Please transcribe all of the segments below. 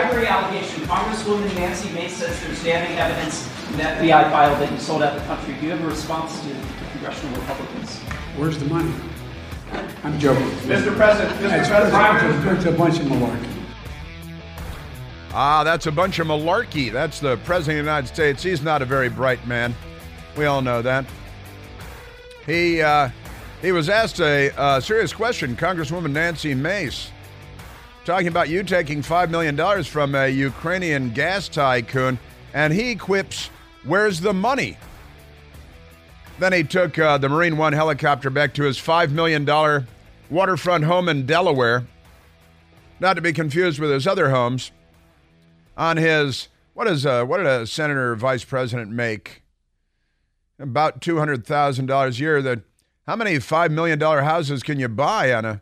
bribery allegation. Congresswoman Nancy Mace says there's damning evidence in the FBI file that you sold out the country. Do you have a response to congressional Republicans? Where's the money? I'm joking. Mr. President, Mr. It's, President, it's a bunch of malarkey. Ah, that's a bunch of malarkey. That's the President of the United States. He's not a very bright man. We all know that. He, uh, he was asked a uh, serious question, Congresswoman Nancy Mace, talking about you taking $5 million from a Ukrainian gas tycoon, and he quips, Where's the money? Then he took uh, the Marine One helicopter back to his $5 million waterfront home in Delaware, not to be confused with his other homes, on his, what, is, uh, what did a senator or vice president make? About $200,000 a year. That, how many $5 million houses can you buy on a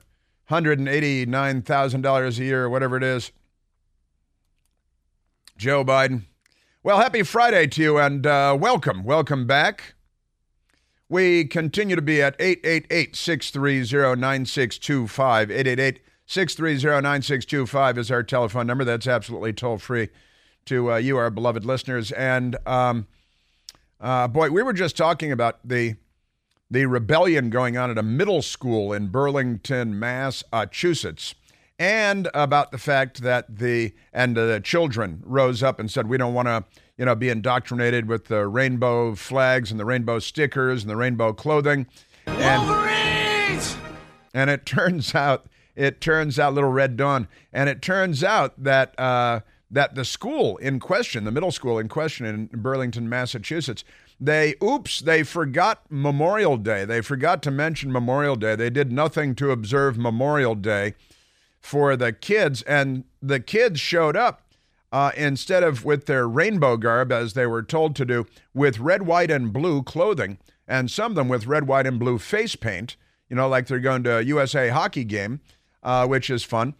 $189,000 a year or whatever it is? Joe Biden. Well, happy Friday to you and uh, welcome. Welcome back. We continue to be at 888 630 9625. 888 630 9625 is our telephone number. That's absolutely toll free to uh, you, our beloved listeners. And um, uh, boy, we were just talking about the the rebellion going on at a middle school in Burlington, Massachusetts, and about the fact that the and the children rose up and said, "We don't want to." you know, be indoctrinated with the rainbow flags and the rainbow stickers and the rainbow clothing. And, Wolverines! and it turns out, it turns out, little red dawn, and it turns out that uh, that the school in question, the middle school in question in Burlington, Massachusetts, they oops, they forgot Memorial Day. They forgot to mention Memorial Day. They did nothing to observe Memorial Day for the kids, and the kids showed up uh, instead of with their rainbow garb, as they were told to do, with red, white, and blue clothing, and some of them with red, white, and blue face paint, you know, like they're going to a USA hockey game, uh, which is fun.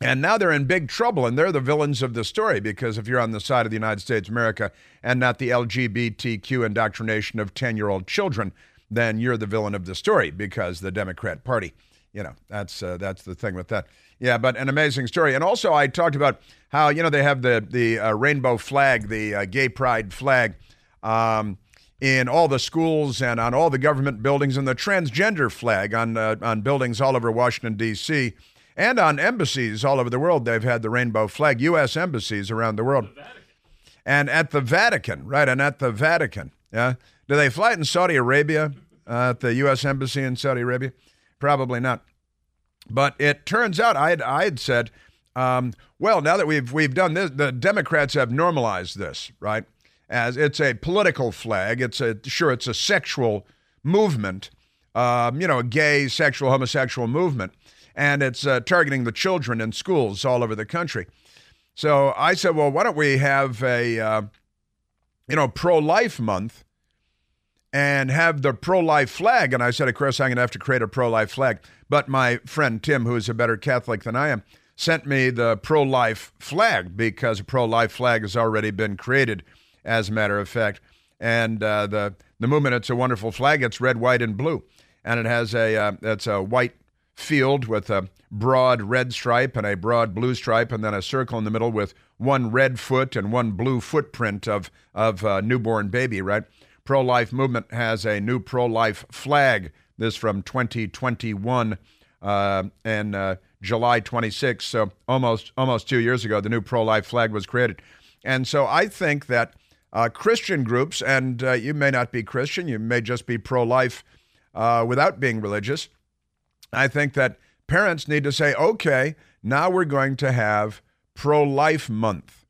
And now they're in big trouble, and they're the villains of the story because if you're on the side of the United States of America and not the LGBTQ indoctrination of 10 year old children, then you're the villain of the story because the Democrat Party. You know, that's, uh, that's the thing with that. Yeah, but an amazing story. And also, I talked about how, you know, they have the, the uh, rainbow flag, the uh, gay pride flag. Um, in all the schools and on all the government buildings, and the transgender flag on uh, on buildings all over Washington D.C. and on embassies all over the world. They've had the rainbow flag, U.S. embassies around the world, the and at the Vatican, right? And at the Vatican, yeah. Do they fly it in Saudi Arabia? Uh, at the U.S. embassy in Saudi Arabia? Probably not. But it turns out I had I had said, um, well, now that we've we've done this, the Democrats have normalized this, right? As it's a political flag. It's a sure it's a sexual movement, um, you know, a gay, sexual, homosexual movement, and it's uh, targeting the children in schools all over the country. So I said, well, why don't we have a uh, you know pro-life month? and have the pro life flag. And I said, of course, I'm going to have to create a pro life flag. But my friend Tim, who is a better Catholic than I am, sent me the pro life flag because a pro life flag has already been created, as a matter of fact. And uh, the, the movement, it's a wonderful flag. It's red, white, and blue. And it has a, uh, it's a white field with a broad red stripe and a broad blue stripe, and then a circle in the middle with one red foot and one blue footprint of, of a newborn baby, right? pro life movement has a new pro life flag. This from 2021 uh, and uh, July 26. So almost almost two years ago, the new pro life flag was created. And so I think that uh, Christian groups, and uh, you may not be Christian, you may just be pro life uh, without being religious. I think that parents need to say, okay, now we're going to have pro life month.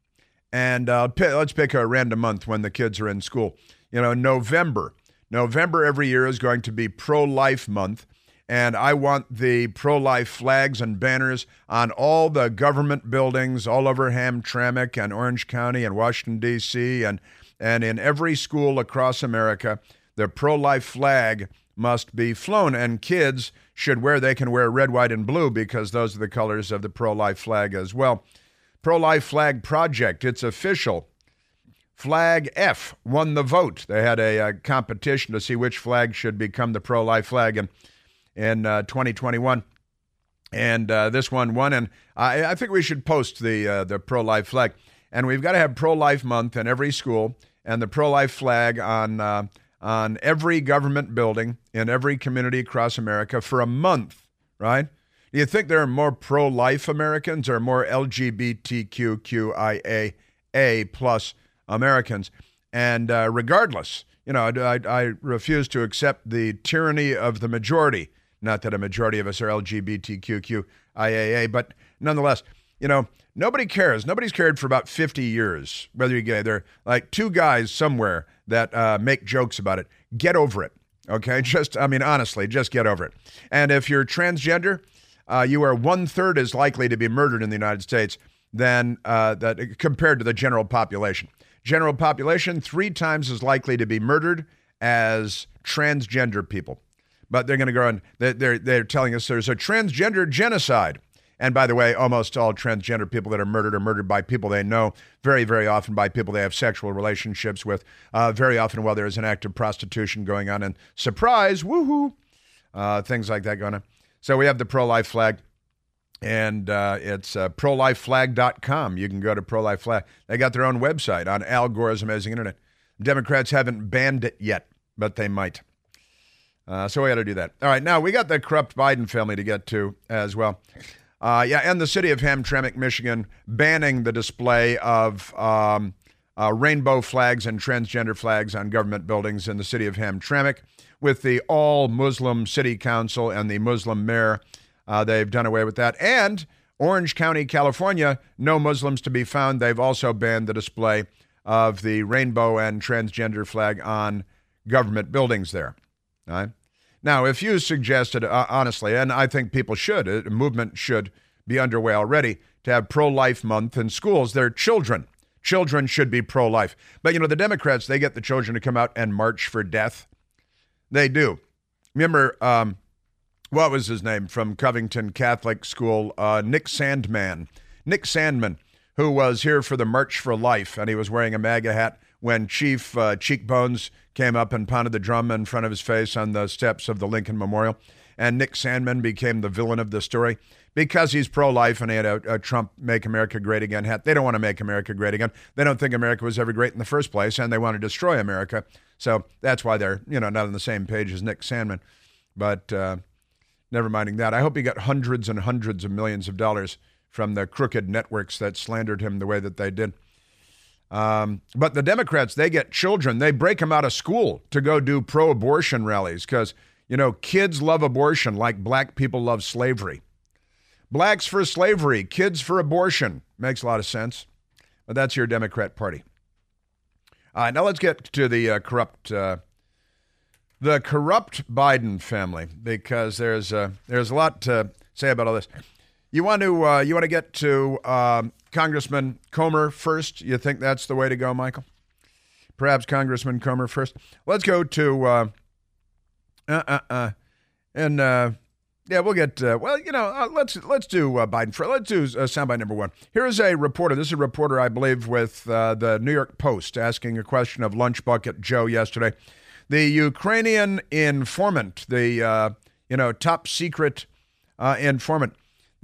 And uh, let's pick a random month when the kids are in school you know, November. November every year is going to be pro life month. And I want the pro life flags and banners on all the government buildings all over Hamtramck and Orange County and Washington, D.C., and, and in every school across America. The pro life flag must be flown, and kids should wear, they can wear red, white, and blue because those are the colors of the pro life flag as well. Pro Life Flag Project, it's official. Flag F won the vote. They had a, a, competition to see which flag should become the pro life flag in, in uh, 2021. and uh, this one won. And I, I think we should post the uh, the pro life flag. And we've got to have pro life month in every school, and the pro life flag on uh, on every government building in every community across America for a month. Right? Do you think there are more pro life Americans or more LGBTQIA plus Americans? And uh, regardless, you know, I, I refuse to accept the tyranny of the majority. Not that a majority of us are LGBTQIAA, but nonetheless, you know, nobody cares. Nobody's cared for about 50 years, whether you're gay. There like two guys somewhere that uh, make jokes about it. Get over it. Okay. Just, I mean, honestly, just get over it. And if you're transgender, uh, you are one third as likely to be murdered in the United States than uh, that compared to the general population. General population three times as likely to be murdered as transgender people. But they're going to go on. They're they're telling us there's a transgender genocide. And by the way, almost all transgender people that are murdered are murdered by people they know, very, very often by people they have sexual relationships with, uh, very often while there's an act of prostitution going on. And surprise, woohoo, uh, things like that going on. So we have the pro life flag, and uh, it's uh, prolifeflag.com. You can go to pro life flag. They got their own website on Al Gore's amazing internet. Democrats haven't banned it yet, but they might. Uh, so we got to do that. All right, now we got the corrupt Biden family to get to as well. Uh, yeah, and the city of Hamtramck, Michigan, banning the display of um, uh, rainbow flags and transgender flags on government buildings in the city of Hamtramck with the all Muslim city council and the Muslim mayor. Uh, they've done away with that. And Orange County, California, no Muslims to be found. They've also banned the display of the rainbow and transgender flag on government buildings there. All right? Now, if you suggested, uh, honestly, and I think people should, a movement should be underway already to have pro life month in schools, their children. Children should be pro life. But, you know, the Democrats, they get the children to come out and march for death. They do. Remember, um, what was his name from Covington Catholic School? Uh, Nick Sandmann. Nick Sandmann, who was here for the March for Life, and he was wearing a MAGA hat when Chief uh, Cheekbones came up and pounded the drum in front of his face on the steps of the Lincoln Memorial. And Nick Sandmann became the villain of the story because he's pro life and he had a, a, Trump Make America Great Again hat. They don't want to make America great again. They don't think America was ever great in the first place and they want to destroy America. So that's why they're, you know, not on the same page as Nick Sandmann. But uh, never minding that. I hope he got hundreds and hundreds of millions of dollars from the crooked networks that slandered him the way that they did. Um, but the Democrats, they get children, they break them out of school to go do pro abortion rallies because, you know, kids love abortion like black people love slavery. Blacks for slavery, kids for abortion. Makes a lot of sense. But that's your Democrat Party. All right, now let's get to the uh, corrupt, uh, the corrupt Biden family because there's uh, there's a lot to say about all this. You want to uh, you want to get to um, Congressman Comer first? You think that's the way to go, Michael? Perhaps Congressman Comer first. Let's go to uh, uh, uh, uh and uh, yeah, we'll get. Uh, well, you know, uh, let's let's do uh, Biden. For, let's do uh, soundbite number one. Here is a reporter. This is a reporter, I believe, with uh, the New York Post, asking a question of Lunch Bucket Joe yesterday. The Ukrainian informant, the uh, you know top secret informant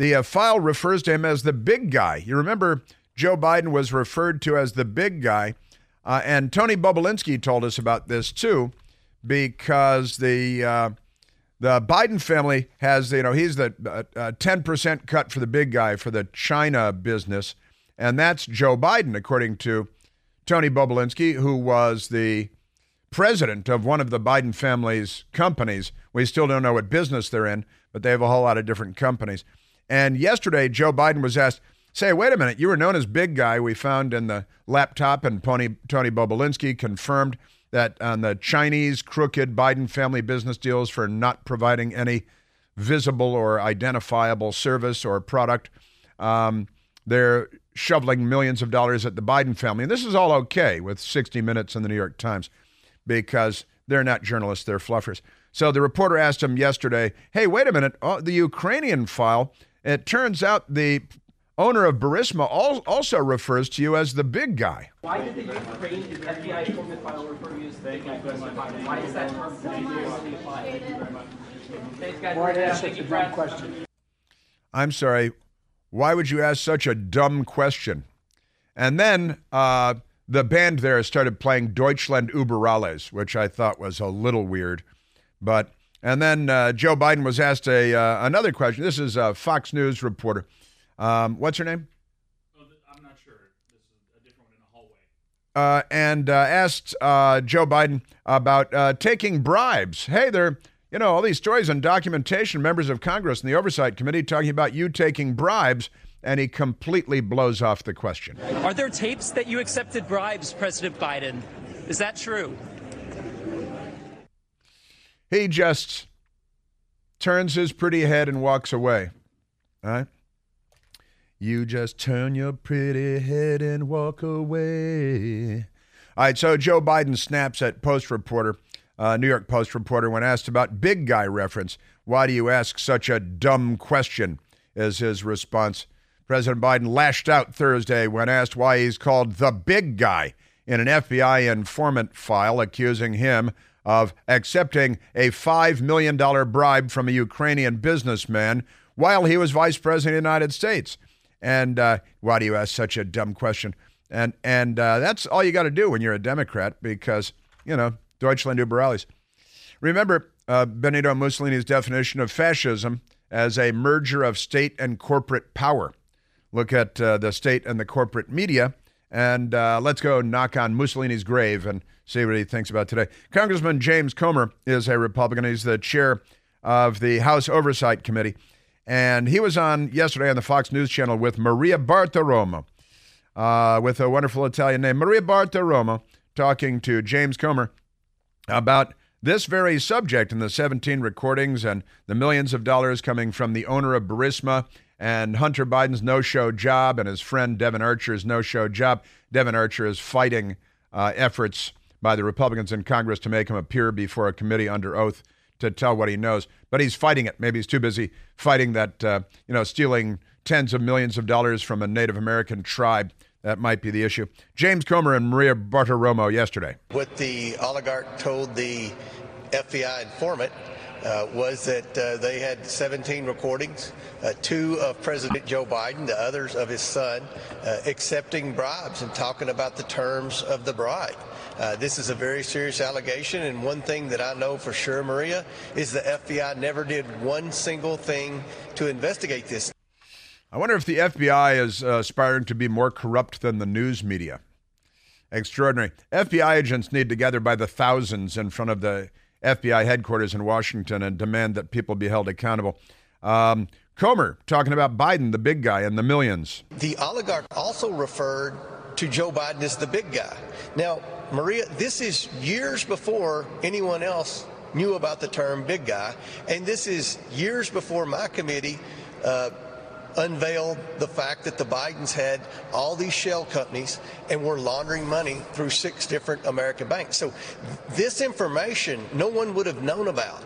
the uh, file refers to him as the big guy. You remember Joe Biden was referred to as the big guy. Uh, and Tony Bobulinski told us about this too, because the uh, the Biden family has, you know, he's the uh, uh, ten percent cut for the big guy for the China business, and that's Joe Biden, according to Tony Bobulinski, who was the president of one of the Biden family's companies. We still don't know what business they're in, but they have a whole lot of different companies. And yesterday, Joe Biden was asked, say, wait a minute, you were known as big guy. We found in the laptop, and Tony, Tony Bobulinski confirmed that on the Chinese crooked Biden family business deals for not providing any visible or identifiable service or product, um, they're shoveling millions of dollars at the Biden family. And this is all okay with 60 Minutes and the New York Times because they're not journalists, they're fluffers. So the reporter asked him yesterday, hey, wait a minute, oh, the Ukrainian file it turns out the owner of Burisma also refers to you as the big guy. Why did the Ukraine FBI informant file refer to you as the big guy? Why is that term particularly applied? Thank you very much. Thanks, guys. Boy, that's such a dumb question. I'm sorry, why would you ask such a dumb question? And then uh, the band there started playing Deutschland über alles, which I thought was a little weird. But and then uh, Joe Biden was asked a uh, another question. This is a Fox News reporter. Um, what's her name? Oh, I'm not sure. This is a different one in the hallway. Uh, and uh, asked uh, Joe Biden about uh, taking bribes. Hey, there, you know, all these stories and documentation, members of Congress and the Oversight Committee talking about you taking bribes, and he completely blows off the question. Are there tapes that you accepted bribes, President Biden? Is that true? He just turns his pretty head and walks away. All right? You just turn your pretty head and walk away. All right, so Joe Biden snaps at Post reporter, uh, New York Post reporter, when asked about big guy reference. Why do you ask such a dumb question? Is his response. President Biden lashed out Thursday when asked why he's called the big guy in an FBI informant file accusing him of accepting a $5 million bribe from a Ukrainian businessman while he was vice president of the United States. And uh, why do you ask such a dumb question? And and uh, that's all you got to do when you're a Democrat because, you know, Deutschland über alles. Remember uh, Benito Mussolini's definition of fascism as a merger of state and corporate power. Look at uh, the state and the corporate media, and uh, let's go knock on Mussolini's grave and see what he thinks about today. Congressman James Comer is a Republican. He's the chair of the House Oversight Committee. And he was on yesterday on the Fox News Channel with Maria Bartiromo, uh, with a wonderful Italian name, Maria Bartiromo, talking to James Comer about this very subject and the 17 recordings and the millions of dollars coming from the owner of Burisma and Hunter Biden's no show job and his friend Devon Archer's no show job. Devon Archer is fighting uh, efforts by the Republicans in Congress to make him appear before a committee under oath to tell what he knows. But he's fighting it. Maybe he's too busy fighting that, uh, you know, stealing tens of millions of dollars from a Native American tribe. That might be the issue. James Comer and Maria Bartiromo yesterday. What the oligarch told the FBI informant uh, was that uh, they had 17 recordings, uh, two of President Joe Biden, the others of his son, uh, accepting bribes and talking about the terms of the bribe. Uh, this is a very serious allegation, and one thing that I know for sure, Maria, is the FBI never did one single thing to investigate this. I wonder if the FBI is aspiring to be more corrupt than the news media. Extraordinary. FBI agents need to gather by the thousands in front of the FBI headquarters in Washington and demand that people be held accountable. Um, Comer talking about Biden, the big guy, and the millions. The oligarch also referred to Joe Biden as the big guy. Now, Maria, this is years before anyone else knew about the term big guy, and this is years before my committee. Uh, unveiled the fact that the Bidens had all these shell companies and were laundering money through six different American banks. So this information no one would have known about.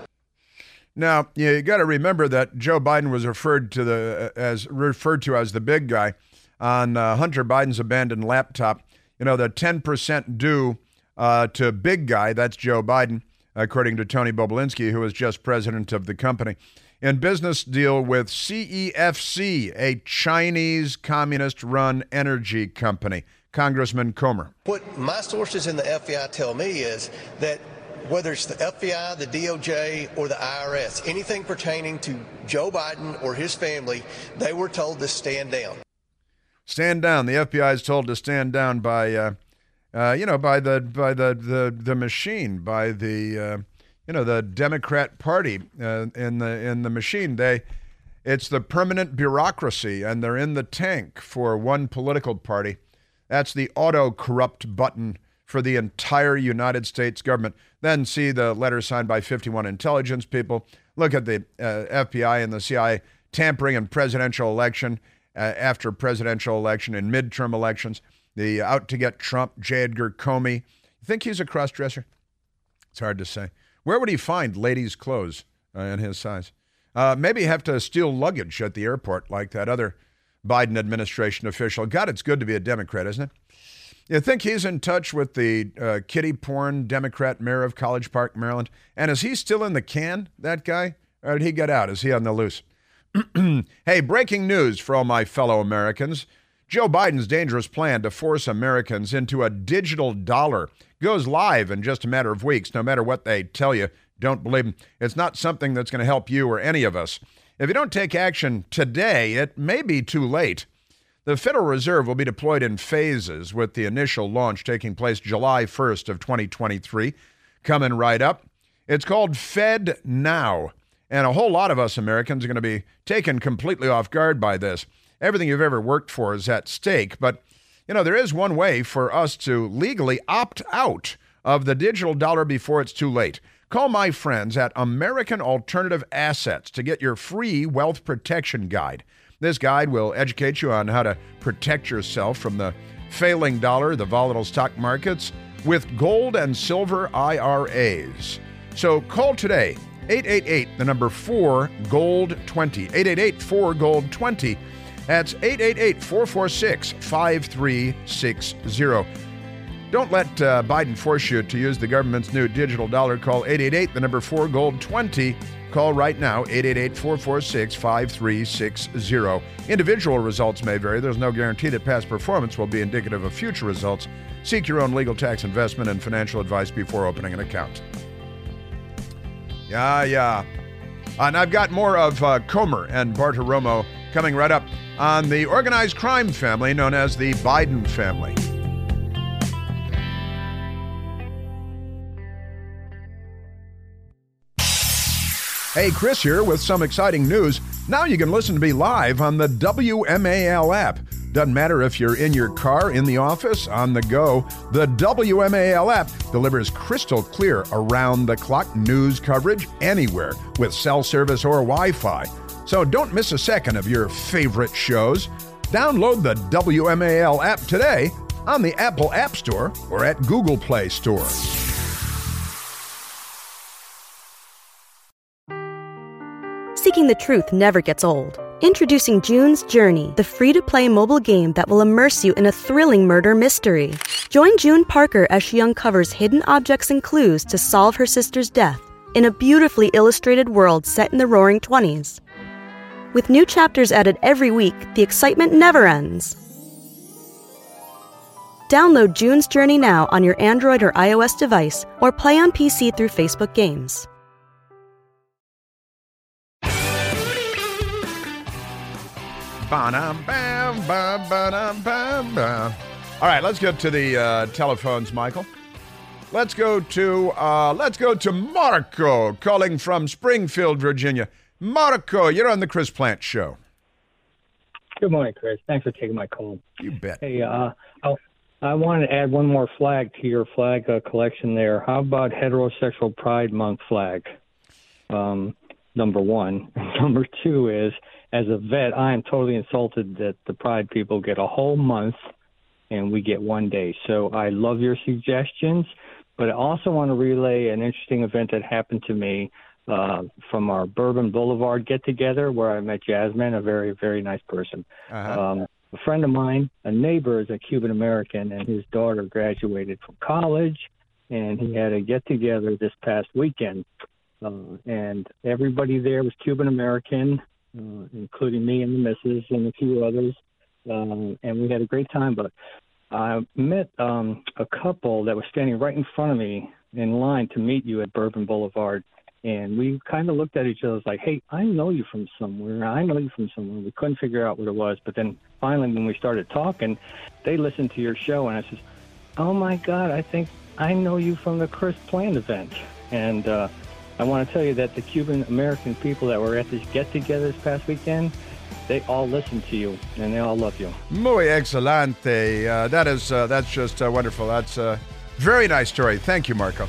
Now, you, you got to remember that Joe Biden was referred to the as referred to as the big guy on uh, Hunter Biden's abandoned laptop. You know, the 10% due uh, to big guy, that's Joe Biden, according to Tony Bobulinski, who was just president of the company in business deal with CEFC, a Chinese communist run energy company. Congressman Comer. What my sources in the FBI tell me is that whether it's the FBI, the DOJ, or the IRS, anything pertaining to Joe Biden or his family, they were told to stand down. Stand down. The FBI is told to stand down by, uh, uh, you know, by the by the the, the machine, by the uh, you know the Democrat Party uh, in the in the machine. They it's the permanent bureaucracy, and they're in the tank for one political party. That's the auto corrupt button for the entire United States government. Then see the letter signed by 51 intelligence people. Look at the uh, FBI and the CIA tampering in presidential election uh, after presidential election and midterm elections. The out to get Trump, J. Edgar Comey. You think he's a crossdresser? It's hard to say. Where would he find ladies' clothes uh, in his size? Uh, maybe have to steal luggage at the airport like that other Biden administration official. God, it's good to be a Democrat, isn't it? You think he's in touch with the uh, kitty porn Democrat mayor of College Park, Maryland? And is he still in the can, that guy? Or did he get out? Is he on the loose? hey, breaking news for all my fellow Americans. Joe Biden's dangerous plan to force Americans into a digital dollar goes live in just a matter of weeks, no matter what they tell you. Don't believe. It's not something that's going to help you or any of us. If you don't take action today, it may be too late. The Federal Reserve will be deployed in phases, with the initial launch taking place July 1st of 2023, coming right up. It's called Fed Now, and a whole lot of us Americans are going to be taken completely off guard by this. Everything you've ever worked for is at stake, but you know, there is one way for us to legally opt out of the digital dollar before it's too late. Call my friends at American Alternative Assets to get your free wealth protection guide. This guide will educate you on how to protect yourself from the failing dollar, the volatile stock markets, with gold and silver IRAs. So call today, 888, the number 4 Gold 20. 888 4 Gold 20. That's 888 446 5360. Don't let uh, Biden force you to use the government's new digital dollar. Call 888, the number 4 Gold 20. Call right now, 888 446 5360. Individual results may vary. There's no guarantee that past performance will be indicative of future results. Seek your own legal tax investment and financial advice before opening an account. Yeah, yeah. And I've got more of uh, Comer and Bartiromo coming right up on the organized crime family known as the Biden family. Hey, Chris here with some exciting news. Now you can listen to me live on the WMAL app. Doesn't matter if you're in your car, in the office, on the go, the WMAL app delivers crystal clear around the clock news coverage anywhere with cell service or Wi Fi. So don't miss a second of your favorite shows. Download the WMAL app today on the Apple App Store or at Google Play Store. Seeking the truth never gets old. Introducing June's Journey, the free to play mobile game that will immerse you in a thrilling murder mystery. Join June Parker as she uncovers hidden objects and clues to solve her sister's death in a beautifully illustrated world set in the roaring 20s. With new chapters added every week, the excitement never ends. Download June's Journey now on your Android or iOS device or play on PC through Facebook Games. All right, let's get to the uh, telephones, Michael. Let's go to uh, let's go to Marco calling from Springfield, Virginia. Marco, you're on the Chris Plante Show. Good morning, Chris. Thanks for taking my call. You bet. Hey, uh, I'll, I want to add one more flag to your flag uh, collection there. How about heterosexual Pride Month flag? Um, number one. number two is, as a vet, I am totally insulted that the Pride people get a whole month and we get one day. So I love your suggestions, but I also want to relay an interesting event that happened to me uh, from our Bourbon Boulevard get together where I met Jasmine, a very, very nice person. Uh-huh. Um, a friend of mine, a neighbor, is a Cuban American, and his daughter graduated from college, and he had a get together this past weekend. Uh, and everybody there was Cuban American, uh, including me and the missus and a few others. Um, and we had a great time. But I met um, a couple that was standing right in front of me in line to meet you at Bourbon Boulevard. And we kind of looked at each other like, hey, I know you from somewhere. I know you from somewhere. We couldn't figure out what it was. But then finally, when we started talking, they listened to your show. And I said, oh my God, I think I know you from the Chris Plante event. And uh, I want to tell you that the Cuban American people that were at this get together this past weekend, they all listen to you and they all love you. Muy excelente. Uh, that is uh, that's just uh, wonderful. That's a very nice story. Thank you, Marco.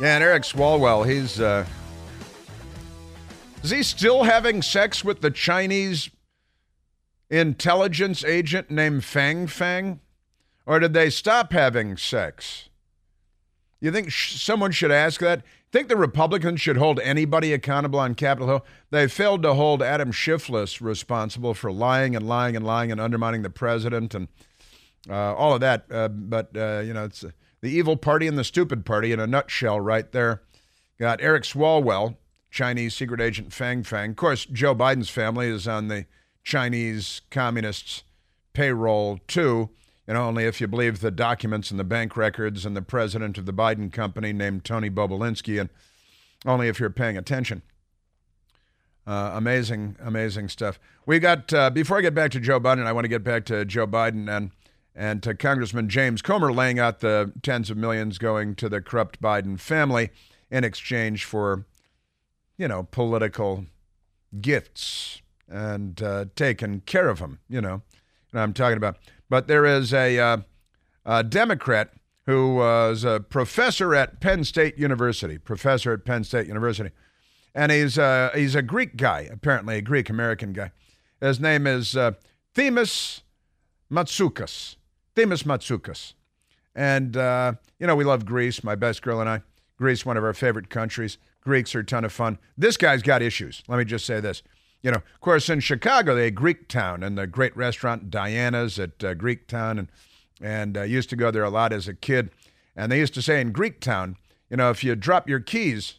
Yeah, and Eric Swalwell, he's uh is he still having sex with the Chinese intelligence agent named Fang Fang? Or did they stop having sex? You think sh- someone should ask that? Think the Republicans should hold anybody accountable on Capitol Hill? They failed to hold Adam Schiffless responsible for lying and lying and lying and undermining the president and uh, all of that. Uh, but, uh, you know, it's the evil party and the stupid party in a nutshell right there. Got Eric Swalwell, Chinese secret agent Fang Fang. Of course, Joe Biden's family is on the Chinese communists' payroll too. And only if you believe the documents and the bank records and the president of the Biden company named Tony Bobulinski, and only if you're paying attention. Uh, amazing, amazing stuff. We got uh, before I get back to Joe Biden, I want to get back to Joe Biden and and to Congressman James Comer laying out the tens of millions going to the corrupt Biden family in exchange for, you know, political gifts and uh, taking care of them. You know, I'm talking about. But there is a, uh, a Democrat who was a professor at Penn State University, professor at Penn State University, and he's uh, he's a Greek guy, apparently a Greek American guy. His name is uh, Themis Matsoukas. Themis Matsoukas. And, uh, you know, we love Greece, my best girl and I. Greece, one of our favorite countries. Greeks are a ton of fun. This guy's got issues. Let me just say this. You know, of course, in Chicago, they had Greek Town and the great restaurant Diana's at uh, Greek Town, and and uh, used to go there a lot as a kid. And they used to say in Greek Town, you know, if you drop your keys,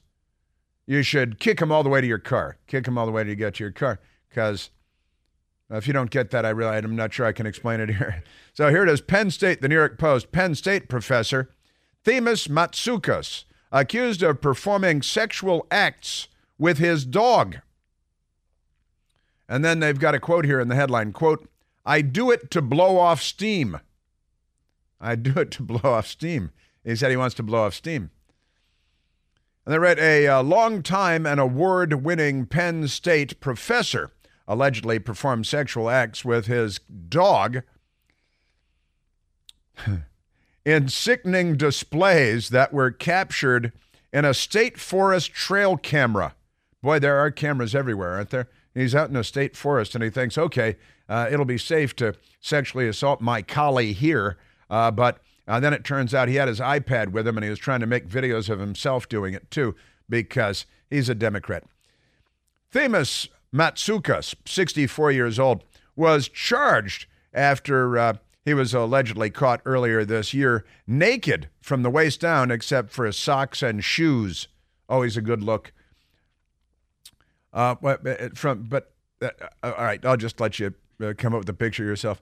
you should kick them all the way to your car. Kick them all the way to get to your car, because if you don't get that, I really, I'm not sure I can explain it here. So here it is Penn State, the New York Post, Penn State professor Themis Matsoukas, accused of performing sexual acts with his dog. And then they've got a quote here in the headline quote, I do it to blow off steam. I do it to blow off steam. He said he wants to blow off steam. And they read a, a long time and award winning Penn State professor allegedly performed sexual acts with his dog in sickening displays that were captured in a state forest trail camera. Boy, there are cameras everywhere, aren't there? He's out in a state forest and he thinks, okay, uh, it'll be safe to sexually assault my collie here. Uh, but uh, then it turns out he had his iPad with him and he was trying to make videos of himself doing it too because he's a Democrat. Themis Matsoukas, 64 years old, was charged after uh, he was allegedly caught earlier this year naked from the waist down, except for his socks and shoes. Always a good look. Uh, but, from, but uh, all right, I'll just let you uh, come up with the picture yourself.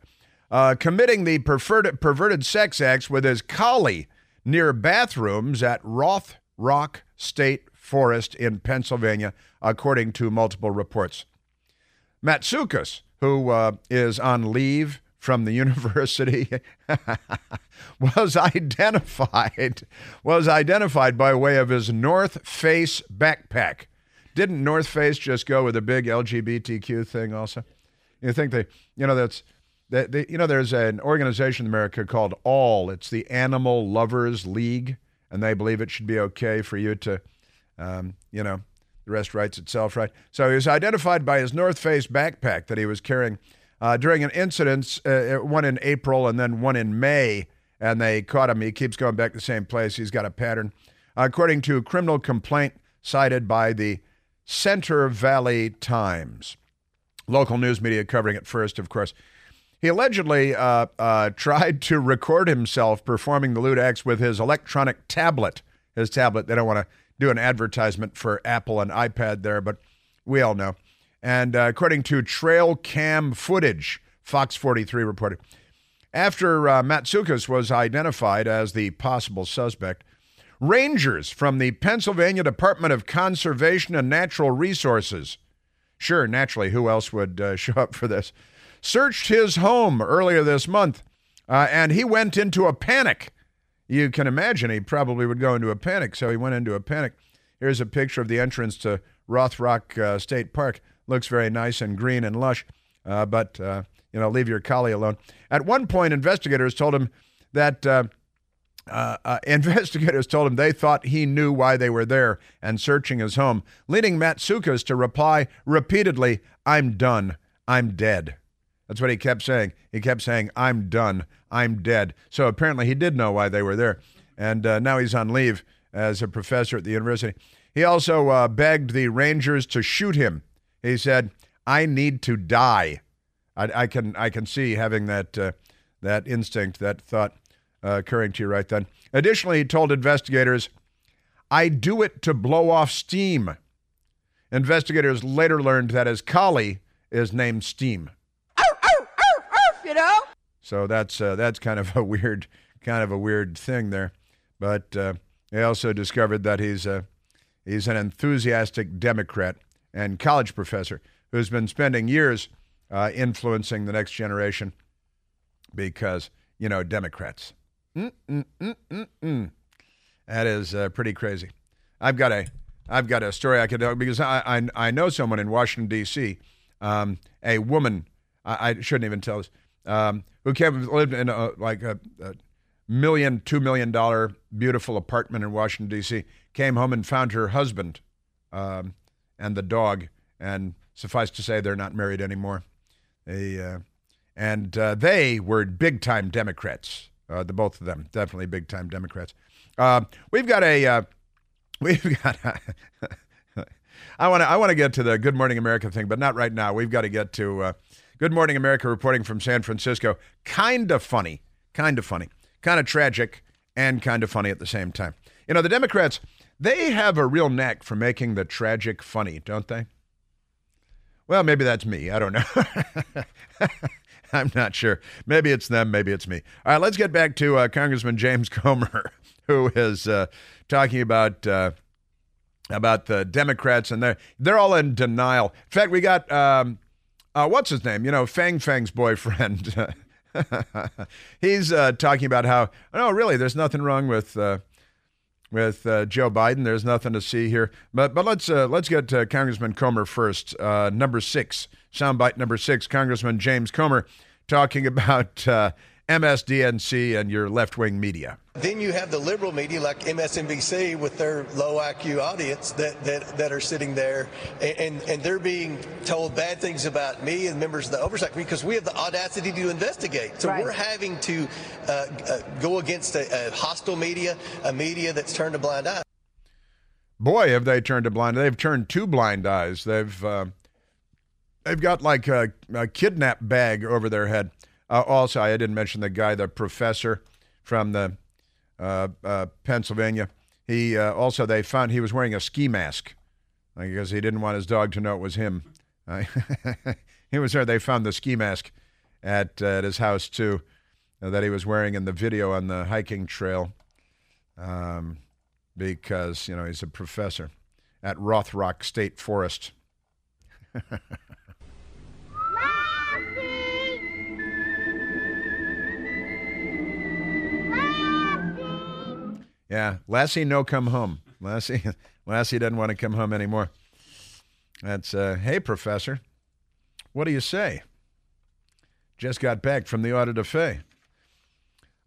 Uh, committing the perverted, perverted sex acts with his collie near bathrooms at Roth Rock State Forest in Pennsylvania, according to multiple reports. Matsoukas, who uh, is on leave from the university, was identified was identified by way of his North Face backpack. Didn't North Face just go with a big LGBTQ thing also? You think they, you know, that's that they, you know, there's an organization in America called ALL. It's the Animal Lovers League, and they believe it should be okay for you to, um, you know, the rest writes itself, right? So he was identified by his North Face backpack that he was carrying uh, during an incident, uh, one in April and then one in May, and they caught him. He keeps going back to the same place. He's got a pattern. according to a criminal complaint cited by the Center Valley Times. Local news media covering it first, of course. He allegedly uh, uh, tried to record himself performing the lewd acts with his electronic tablet. His tablet. They don't want to do an advertisement for Apple and iPad there, but we all know. And uh, according to trail cam footage, Fox 43 reported, after uh, Matsoukas was identified as the possible suspect, rangers from the Pennsylvania Department of Conservation and Natural Resources, sure, naturally, who else would uh, show up for this, searched his home earlier this month, uh, and he went into a panic you can imagine he probably would go into a panic. So he went into a panic. Here's a picture of the entrance to Rothrock uh, State Park. Looks very nice and green and lush. Uh, but uh, you know, leave your collie alone. At one point, investigators told him that. Uh, uh, uh, investigators told him they thought he knew why they were there and searching his home, leading Matsoukas to reply repeatedly, I'm done. I'm dead. That's what he kept saying. He kept saying, I'm done. I'm dead. So apparently he did know why they were there. And uh, now he's on leave as a professor at the university. He also uh, begged the Rangers to shoot him. He said, I need to die. I, I can, I can see having that, uh, that instinct, that thought uh, occurring to you right then. Additionally, he told investigators, I do it to blow off steam. Investigators later learned that his collie is named Steam. You know? So that's uh, that's kind of a weird kind of a weird thing there. But uh, they also discovered that he's a, he's an enthusiastic Democrat and college professor who's been spending years uh, influencing the next generation because you know Democrats. Mm-mm-mm-mm-mm. That is uh, pretty crazy. I've got a I've got a story I could tell because I I, I know someone in Washington D.C. Um, a woman I, I, shouldn't even tell this um, who came lived in a, like a, a million two million dollar beautiful apartment in Washington D.C. Came home and found her husband um, and the dog, and suffice to say they're not married anymore. They uh, and uh, they were big time Democrats. Uh, the both of them definitely big time Democrats. Uh, we've got a uh, we've got. A I want to I want to get to the Good Morning America thing, but not right now. We've got to get to uh, Good Morning America reporting from San Francisco. Kind of funny, kind of funny, kind of tragic, and kind of funny at the same time. You know, the Democrats they have a real knack for making the tragic funny, don't they? Well, maybe that's me. I don't know. I'm not sure. Maybe it's them. Maybe it's me. All right, let's get back to uh, Congressman James Comer, who is uh, talking about uh, about the Democrats, and they're they're all in denial. In fact, we got um, uh, what's his name? You know, Fang Fang's boyfriend. He's uh, talking about how no, really, there's nothing wrong with. Uh, with Joe Biden, there's nothing to see here. But but let's let's get to Congressman Comer first. number six, soundbite number six, Congressman James Comer talking about uh, MSDNC and your left wing media. Then you have the liberal media like MSNBC with their low IQ audience that, that, that are sitting there and, and they're being told bad things about me and members of the oversight committee because we have the audacity to investigate. So right. we're having to uh, uh, go against a, a hostile media, a media that's turned a blind eye. Boy, have they turned a blind eye. They've turned two blind eyes. They've. Uh, they've got like a, a kidnap bag over their head. Uh, also, I didn't mention the guy, the professor from the uh, uh, Pennsylvania. He uh, also they found he was wearing a ski mask because he didn't want his dog to know it was him. he was there. They found the ski mask at, at his house too uh, that he was wearing in the video on the hiking trail um, because you know he's a professor at Rothrock State Forest. Yeah, Lassie no come home. Lassie, Lassie doesn't want to come home anymore. That's uh, hey professor, what do you say? Just got back from the audit of Fay.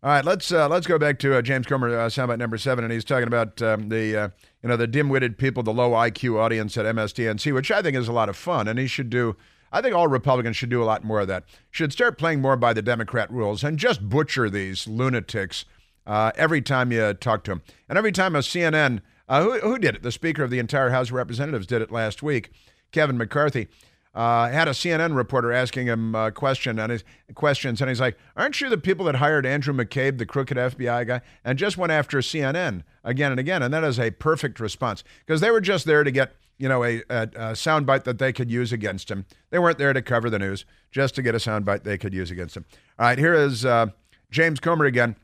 All right, let's uh, let's go back to uh, James Comer, uh, soundbite number seven, and he's talking about um, the uh, you know the dim-witted people, the low IQ audience at MSDNC, which I think is a lot of fun, and he should do. I think all Republicans should do a lot more of that. Should start playing more by the Democrat rules and just butcher these lunatics uh, every time you talk to him. And every time a CNN, uh, who, who did it? The Speaker of the entire House of Representatives did it last week, Kevin McCarthy. Uh, had a CNN reporter asking him a question his questions, and he's like, "Aren't you the people that hired Andrew McCabe, the crooked FBI guy?" And just went after CNN again and again, and that is a perfect response because they were just there to get you know a, a, a soundbite that they could use against him. They weren't there to cover the news, just to get a soundbite they could use against him. All right, here is uh, James Comer again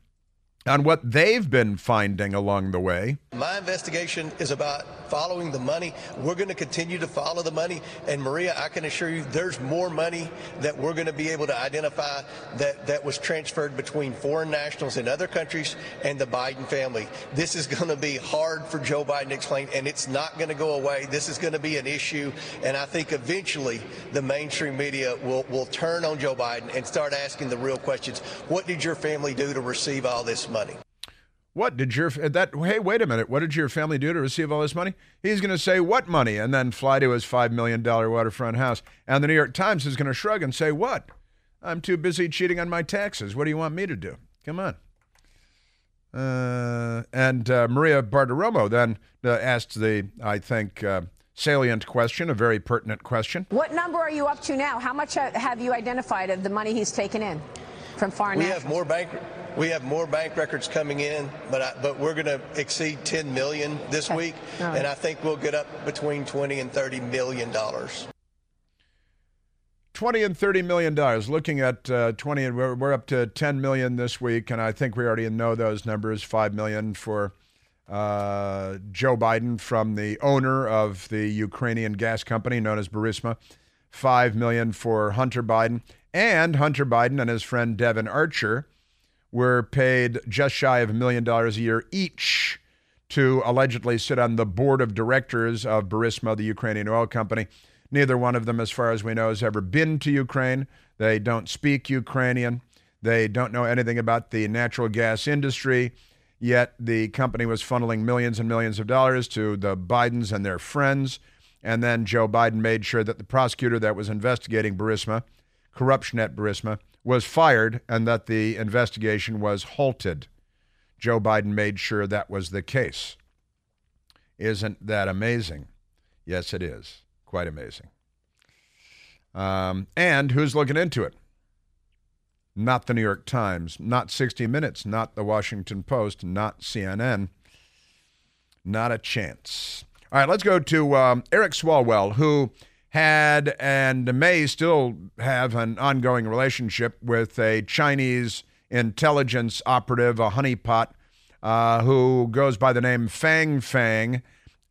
on what they've been finding along the way. My investigation is about following the money. We're going to continue to follow the money. And Maria, I can assure you there's more money that we're going to be able to identify that, that was transferred between foreign nationals in other countries and the Biden family. This is going to be hard for Joe Biden to explain, and it's not going to go away. This is going to be an issue. And I think eventually the mainstream media will, will turn on Joe Biden and start asking the real questions. What did your family do to receive all this money? Money. What did your that? Hey, wait a minute. What did your family do to receive all this money? He's going to say what money, and then fly to his five million dollar waterfront house. And the New York Times is going to shrug and say, "What? I'm too busy cheating on my taxes. What do you want me to do? Come on." Uh, and uh, Maria Bartiromo then uh, asked the, I think, uh, salient question, a very pertinent question. What number are you up to now? How much have you identified of the money he's taken in from foreign? We nationals? have more bank we have more bank records coming in, but I, but we're going to exceed 10 million this week, right. and I think we'll get up between 20 and 30 million dollars. 20 and 30 million dollars. Looking at uh, 20, and we're, we're, up to 10 million this week, and I think we already know those numbers. 5 million for uh, Joe Biden from the owner of the Ukrainian gas company known as Burisma. 5 million for Hunter Biden and Hunter Biden and his friend Devon Archer were paid just shy of a million dollars a year each to allegedly sit on the board of directors of Burisma, the Ukrainian oil company. Neither one of them, as far as we know, has ever been to Ukraine. They don't speak Ukrainian. They don't know anything about the natural gas industry. Yet the company was funneling millions and millions of dollars to the Bidens and their friends. And then Joe Biden made sure that the prosecutor that was investigating Burisma, corruption at Burisma, was fired and that the investigation was halted. Joe Biden made sure that was the case. Isn't that amazing? Yes, it is. Quite amazing. Um, and who's looking into it? Not the New York Times, not 60 Minutes, not the Washington Post, not CNN. Not a chance. All right, let's go to um, Eric Swalwell, who had and may still have an ongoing relationship with a Chinese intelligence operative, a honeypot, uh, who goes by the name Fang Fang.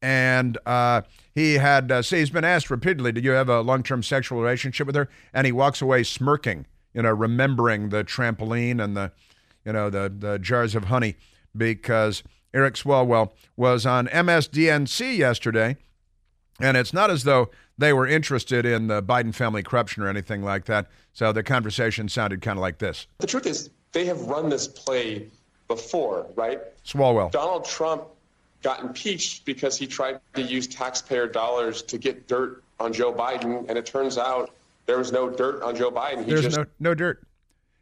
And uh, he had, uh, he's been asked repeatedly, did you have a long term sexual relationship with her? And he walks away smirking, you know, remembering the trampoline and the, you know, the, the jars of honey because Eric Swalwell was on MSDNC yesterday. And it's not as though they were interested in the Biden family corruption or anything like that. So the conversation sounded kind of like this. The truth is, they have run this play before, right? Swalwell. Donald Trump got impeached because he tried to use taxpayer dollars to get dirt on Joe Biden, and it turns out there was no dirt on Joe Biden. He There's just... no no dirt.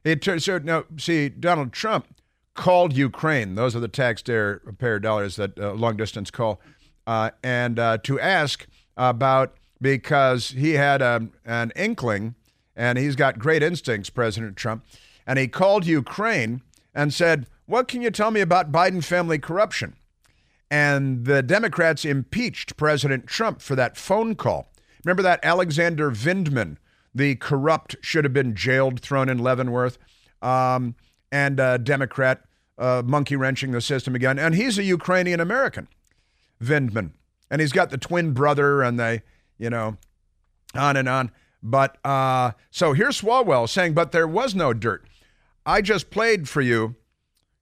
It turns so no. See, Donald Trump called Ukraine. Those are the taxpayer dollars that uh, long distance call, uh, and uh, to ask about because he had a, an inkling, and he's got great instincts, President Trump, and he called Ukraine and said, What can you tell me about Biden family corruption? And the Democrats impeached President Trump for that phone call. Remember that Alexander Vindman, the corrupt, should have been jailed, thrown in Leavenworth, um, and a Democrat uh, monkey wrenching the system again. And he's a Ukrainian American, Vindman. And he's got the twin brother, and they you know, on and on. But uh, so here's Swalwell saying, but there was no dirt. I just played for you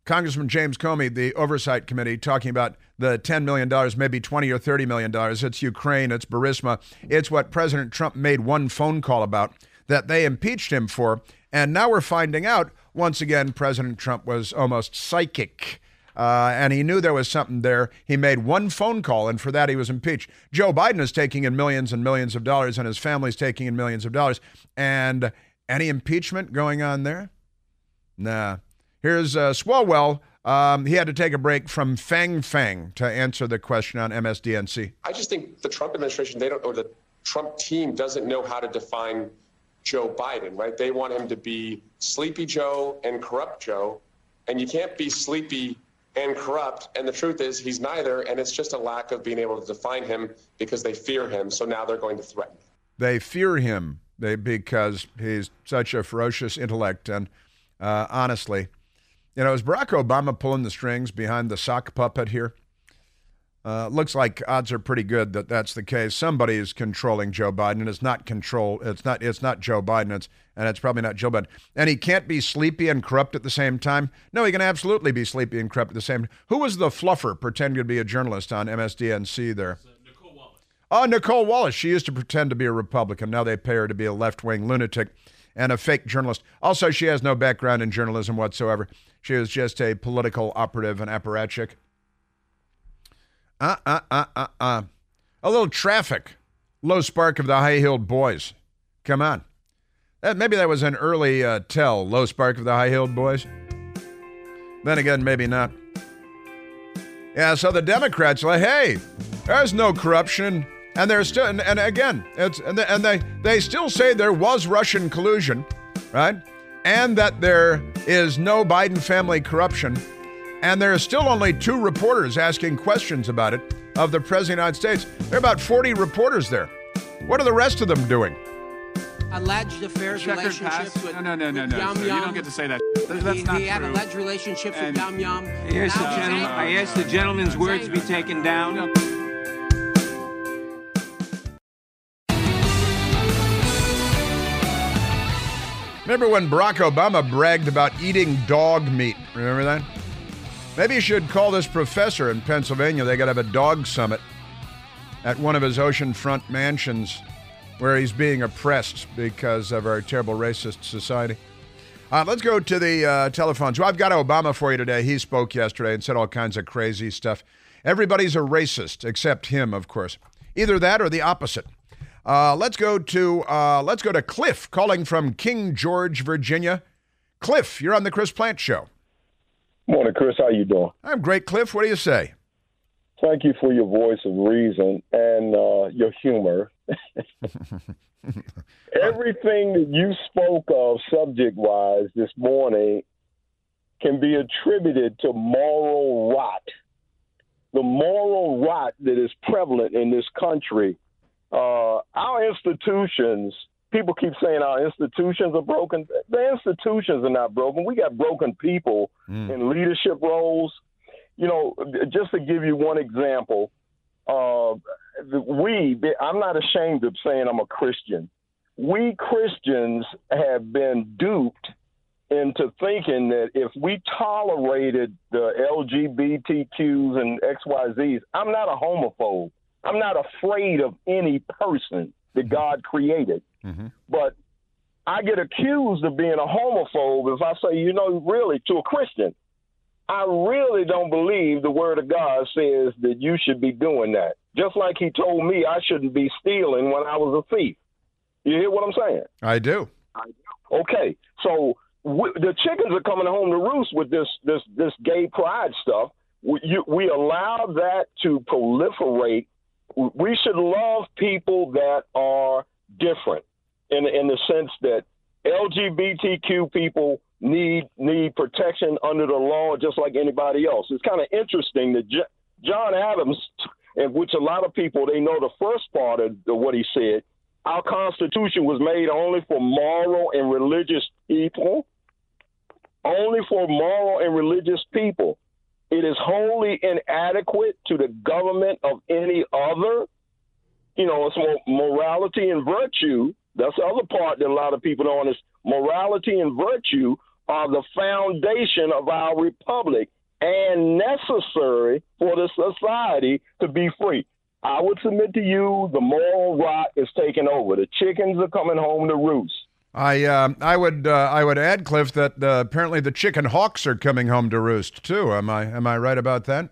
Congressman James Comer, the Oversight Committee, talking about the $10 million, maybe 20 or $30 million. It's Ukraine, it's Burisma. It's what President Trump made one phone call about that they impeached him for. And now we're finding out, once again, President Trump was almost psychic uh, and he knew there was something there. He made one phone call, and for that he was impeached. Joe Biden is taking in millions and millions of dollars, and his family's taking in millions of dollars. And any impeachment going on there? Nah. Here's uh, Swalwell. Um, he had to take a break from Fang Fang to answer the question on MSDNC. I just think the Trump administration, they don't, or the Trump team doesn't know how to define Joe Biden, right? They want him to be Sleepy Joe and Corrupt Joe. And you can't be sleepy and corrupt. And the truth is, he's neither. And it's just a lack of being able to define him because they fear him. So now they're going to threaten. They fear him they, because he's such a ferocious intellect. And uh, honestly, You know, is Barack Obama pulling the strings behind the sock puppet here? Uh, looks like odds are pretty good that that's the case. Somebody is controlling Joe Biden, and it's not control. It's not. It's not Joe Biden. It's and it's probably not Joe Biden. And he can't be sleepy and corrupt at the same time. No, he can absolutely be sleepy and corrupt at the same. Who was the fluffer pretending to be a journalist on MSDNC there? Nicolle Wallace. Oh, Nicolle Wallace. She used to pretend to be a Republican. Now they pay her to be a left wing lunatic and a fake journalist. Also, she has no background in journalism whatsoever. She was just a political operative and apparatchik. Uh, uh, uh, uh, uh. A little traffic. Low spark of the high heeled boys. Come on. That, maybe that was an early uh, tell. Low spark of the high heeled boys. Then again, maybe not. Yeah, so the Democrats like, hey, there's no corruption. And they're still, and, and again, it's, and, and they, they still say there was Russian collusion, right? And that there is no Biden family corruption. And there are still only two reporters asking questions about it of the President of the United States. There are about 40 reporters there. What are the rest of them doing? Alleged affairs, Checkered relationships past? with, No, no, no, no, with no, Yum sir. You don't get to say that. That- That's he, not he had true. alleged relationships And- with Yum Yum. I asked, the Now he's gentleman, I angry. asked the gentleman's words to be taken down. Remember when Barack Obama bragged about eating dog meat? Remember that? Maybe you should call this professor in Pennsylvania. They got to have a dog summit at one of his oceanfront mansions where he's being oppressed because of our terrible racist society. Uh, let's go to the uh, telephones. Well, I've got Obama for you today. He spoke yesterday and said all kinds of crazy stuff. Everybody's a racist except him, of course. Either that or the opposite. Uh, let's go to uh, let's go to Cliff calling from King George, Virginia. Cliff, you're on the Chris Plante Show. Morning, Chris. How you doing? I'm great, Cliff. What do you say? Thank you for your voice of reason and uh, your humor. Everything that you spoke of subject-wise this morning can be attributed to moral rot. The moral rot that is prevalent in this country. Uh, our institutions, people keep saying our institutions are broken. The institutions are not broken. We got broken people in leadership roles. You know, just to give you one example, uh, we, I'm not ashamed of saying I'm a Christian. We Christians have been duped into thinking that if we tolerated the LGBTQs and XYZs, I'm not a homophobe. I'm not afraid of any person that God created. Mm-hmm. But I get accused of being a homophobe if I say, you know, really to a Christian, I really don't believe the word of God says that you should be doing that. Just like he told me I shouldn't be stealing when I was a thief. You hear what I'm saying? I do. Okay, so we, the chickens are coming home to roost with this this this gay pride stuff. We, you, we allow that to proliferate. We should love people that are different, in in the sense that LGBTQ people need need protection under the law just like anybody else. It's kind of interesting that J- John Adams, in which a lot of people they know the first part of what he said. Our Constitution was made only for moral and religious people. Only for moral and religious people. It is wholly inadequate to the government of any other. You know, it's morality and virtue. That's the other part that a lot of people don't understand. Morality and virtue are the foundation of our republic and necessary for the society to be free. I would submit to you the moral rot is taking over. The chickens are coming home to roost. I uh, I would uh, I would add, Cliff, that uh, apparently the chicken hawks are coming home to roost too. Am I am I right about that?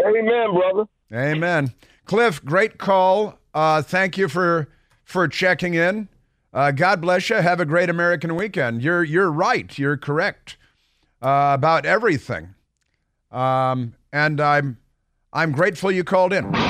Amen, brother. Amen. Cliff, great call. Uh, thank you for for checking in. Uh, God bless you. Have a great American weekend. You're you're right. You're correct uh, about everything. Um, and I'm I'm grateful you called in.